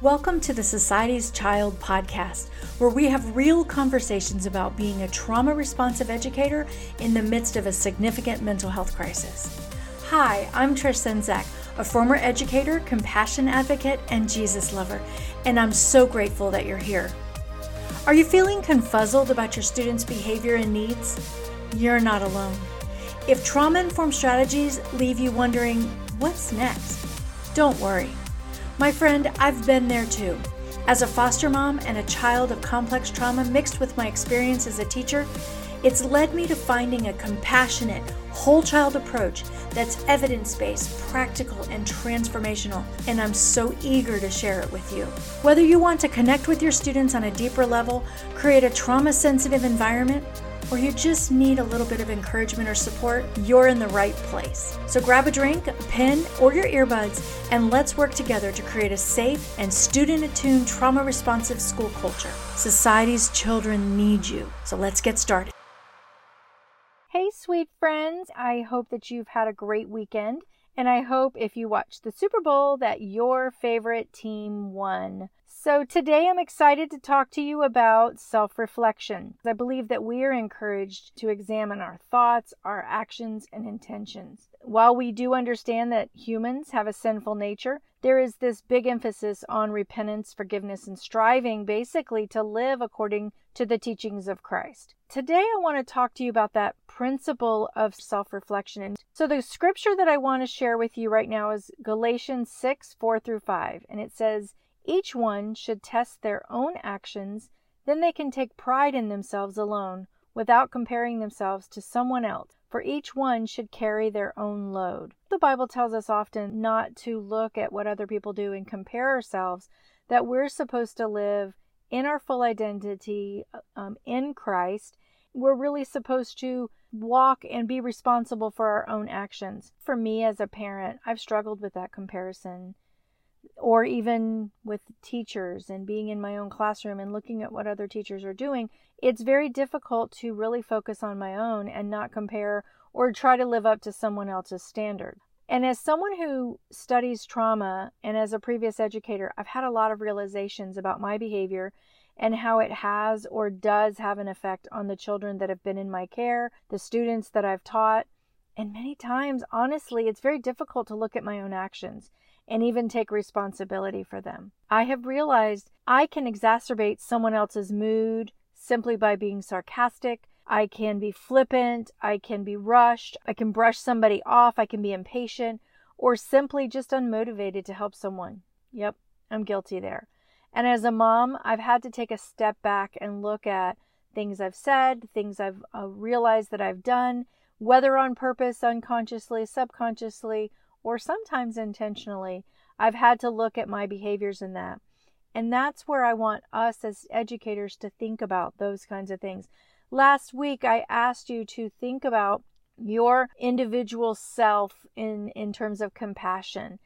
Welcome to the Society's Child podcast, where we have real conversations about being a trauma responsive educator in the midst of a significant mental health crisis. Hi, I'm Trish Senzak, a former educator, compassion advocate, and Jesus lover, and I'm so grateful that you're here. Are you feeling confuzzled about your students' behavior and needs? You're not alone. If trauma informed strategies leave you wondering, what's next? Don't worry. My friend, I've been there too. As a foster mom and a child of complex trauma mixed with my experience as a teacher, it's led me to finding a compassionate, whole child approach that's evidence based, practical, and transformational, and I'm so eager to share it with you. Whether you want to connect with your students on a deeper level, create a trauma sensitive environment, or you just need a little bit of encouragement or support, you're in the right place. So grab a drink, a pen, or your earbuds, and let's work together to create a safe and student attuned trauma responsive school culture. Society's children need you. So let's get started. Hey, sweet friends. I hope that you've had a great weekend. And I hope if you watched the Super Bowl that your favorite team won. So, today I'm excited to talk to you about self reflection. I believe that we are encouraged to examine our thoughts, our actions, and intentions. While we do understand that humans have a sinful nature, there is this big emphasis on repentance, forgiveness, and striving basically to live according to the teachings of Christ. Today, I want to talk to you about that principle of self reflection. So, the scripture that I want to share with you right now is Galatians 6 4 through 5, and it says, each one should test their own actions, then they can take pride in themselves alone, without comparing themselves to someone else, for each one should carry their own load. The Bible tells us often not to look at what other people do and compare ourselves, that we're supposed to live in our full identity um, in Christ. We're really supposed to walk and be responsible for our own actions. For me as a parent, I've struggled with that comparison or even with teachers and being in my own classroom and looking at what other teachers are doing, it's very difficult to really focus on my own and not compare or try to live up to someone else's standard. And as someone who studies trauma and as a previous educator, I've had a lot of realizations about my behavior and how it has or does have an effect on the children that have been in my care, the students that I've taught. And many times, honestly, it's very difficult to look at my own actions and even take responsibility for them. I have realized I can exacerbate someone else's mood simply by being sarcastic. I can be flippant. I can be rushed. I can brush somebody off. I can be impatient or simply just unmotivated to help someone. Yep, I'm guilty there. And as a mom, I've had to take a step back and look at things I've said, things I've uh, realized that I've done, whether on purpose, unconsciously, subconsciously, or sometimes intentionally, I've had to look at my behaviors in that. And that's where I want us as educators to think about those kinds of things. Last week, I asked you to think about your individual self in, in terms of compassion.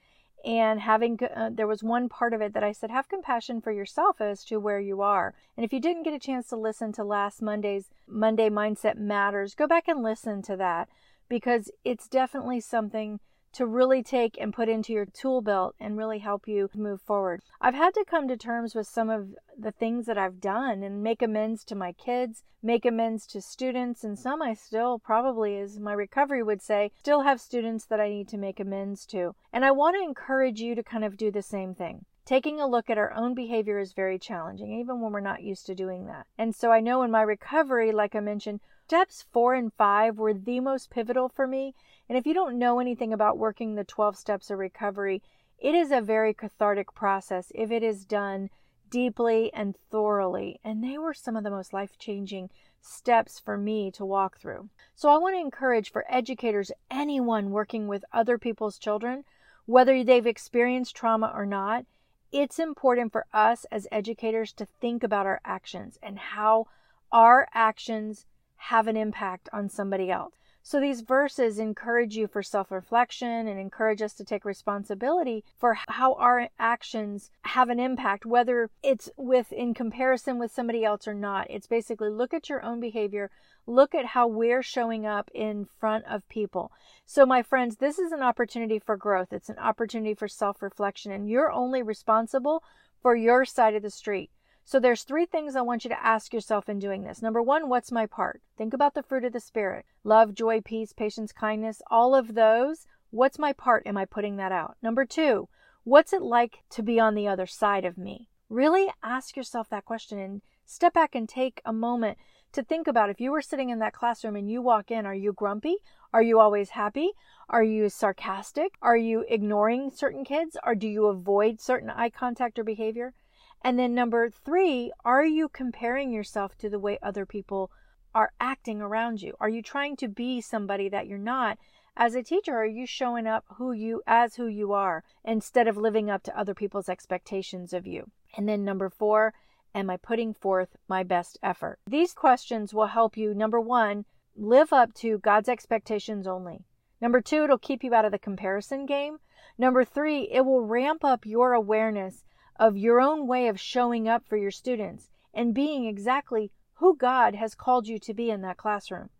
And having, uh, there was one part of it that I said, have compassion for yourself as to where you are. And if you didn't get a chance to listen to last Monday's Monday Mindset Matters, go back and listen to that because it's definitely something to really take and put into your tool belt and really help you move forward. I've had to come to terms with some of the things that I've done and make amends to my kids, make amends to students, and some I still probably, as my recovery would say, still have students that I need to make amends to. And I want to encourage you to kind of do the same thing. Taking a look at our own behavior is very challenging, even when we're not used to doing that. And so I know in my recovery, like I mentioned, steps four and five were the most pivotal for me and if you don't know anything about working the 12 steps of recovery, it is a very cathartic process if it is done deeply and thoroughly. And they were some of the most life changing steps for me to walk through. So I want to encourage for educators, anyone working with other people's children, whether they've experienced trauma or not, it's important for us as educators to think about our actions and how our actions have an impact on somebody else. So these verses encourage you for self reflection and encourage us to take responsibility for how our actions have an impact, whether it's with in comparison with somebody else or not. It's basically look at your own behavior, look at how we're showing up in front of people. So, my friends, this is an opportunity for growth. It's an opportunity for self reflection, and you're only responsible for your side of the street. So there's three things I want you to ask yourself in doing this. Number one, what's my part? Think about the fruit of the Spirit love, joy, peace, patience, kindness, all of those. What's my part? Am I putting that out? Number two, what's it like to be on the other side of me? Really ask yourself that question and step back and take a moment to think about if you were sitting in that classroom and you walk in, are you grumpy? Are you always happy? Are you sarcastic? Are you ignoring certain kids? Or do you avoid certain eye contact or behavior? And then number three, are you comparing yourself to the way other people are acting around you? Are you trying to be somebody that you're not? As a teacher, are you showing up who you as who you are instead of living up to other people's expectations of you? And then number four, am I putting forth my best effort? These questions will help you, number one, live up to God's expectations only. Number two, it'll keep you out of the comparison game. Number three, it will ramp up your awareness of your own way of showing up for your students and being exactly who God has called you to be in that classroom.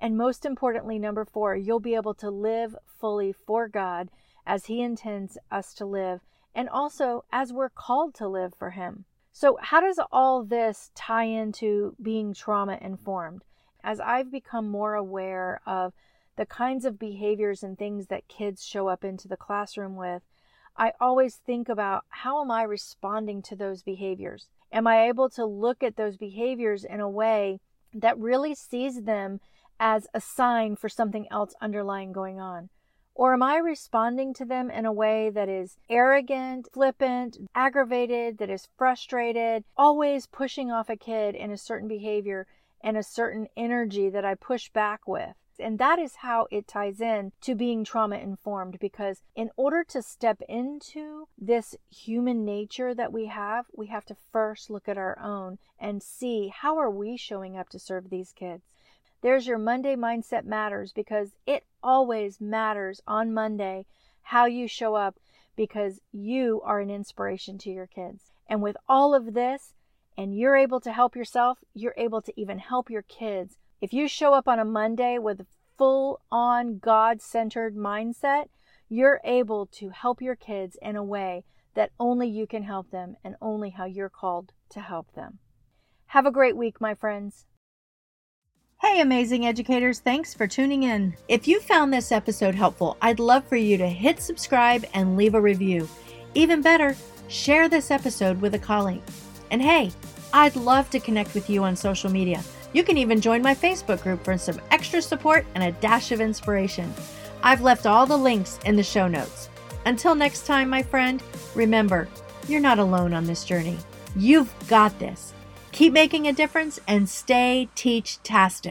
And most importantly, number four, you'll be able to live fully for God as He intends us to live and also as we're called to live for Him. So, how does all this tie into being trauma informed? As I've become more aware of the kinds of behaviors and things that kids show up into the classroom with, I always think about how am I responding to those behaviors? Am I able to look at those behaviors in a way that really sees them as a sign for something else underlying going on? Or am I responding to them in a way that is arrogant, flippant, aggravated, that is frustrated, always pushing off a kid in a certain behavior and a certain energy that I push back with? And that is how it ties in to being trauma informed because in order to step into this human nature that we have, we have to first look at our own and see how are we showing up to serve these kids. There's your Monday mindset matters because it always matters on Monday how you show up because you are an inspiration to your kids. And with all of this, and you're able to help yourself, you're able to even help your kids if you show up on a Monday with a full on God centered mindset, you're able to help your kids in a way that only you can help them and only how you're called to help them. Have a great week, my friends. Hey, amazing educators, thanks for tuning in. If you found this episode helpful, I'd love for you to hit subscribe and leave a review. Even better, share this episode with a colleague. And hey, I'd love to connect with you on social media. You can even join my Facebook group for some extra support and a dash of inspiration. I've left all the links in the show notes. Until next time, my friend, remember, you're not alone on this journey. You've got this. Keep making a difference and stay teach tastic.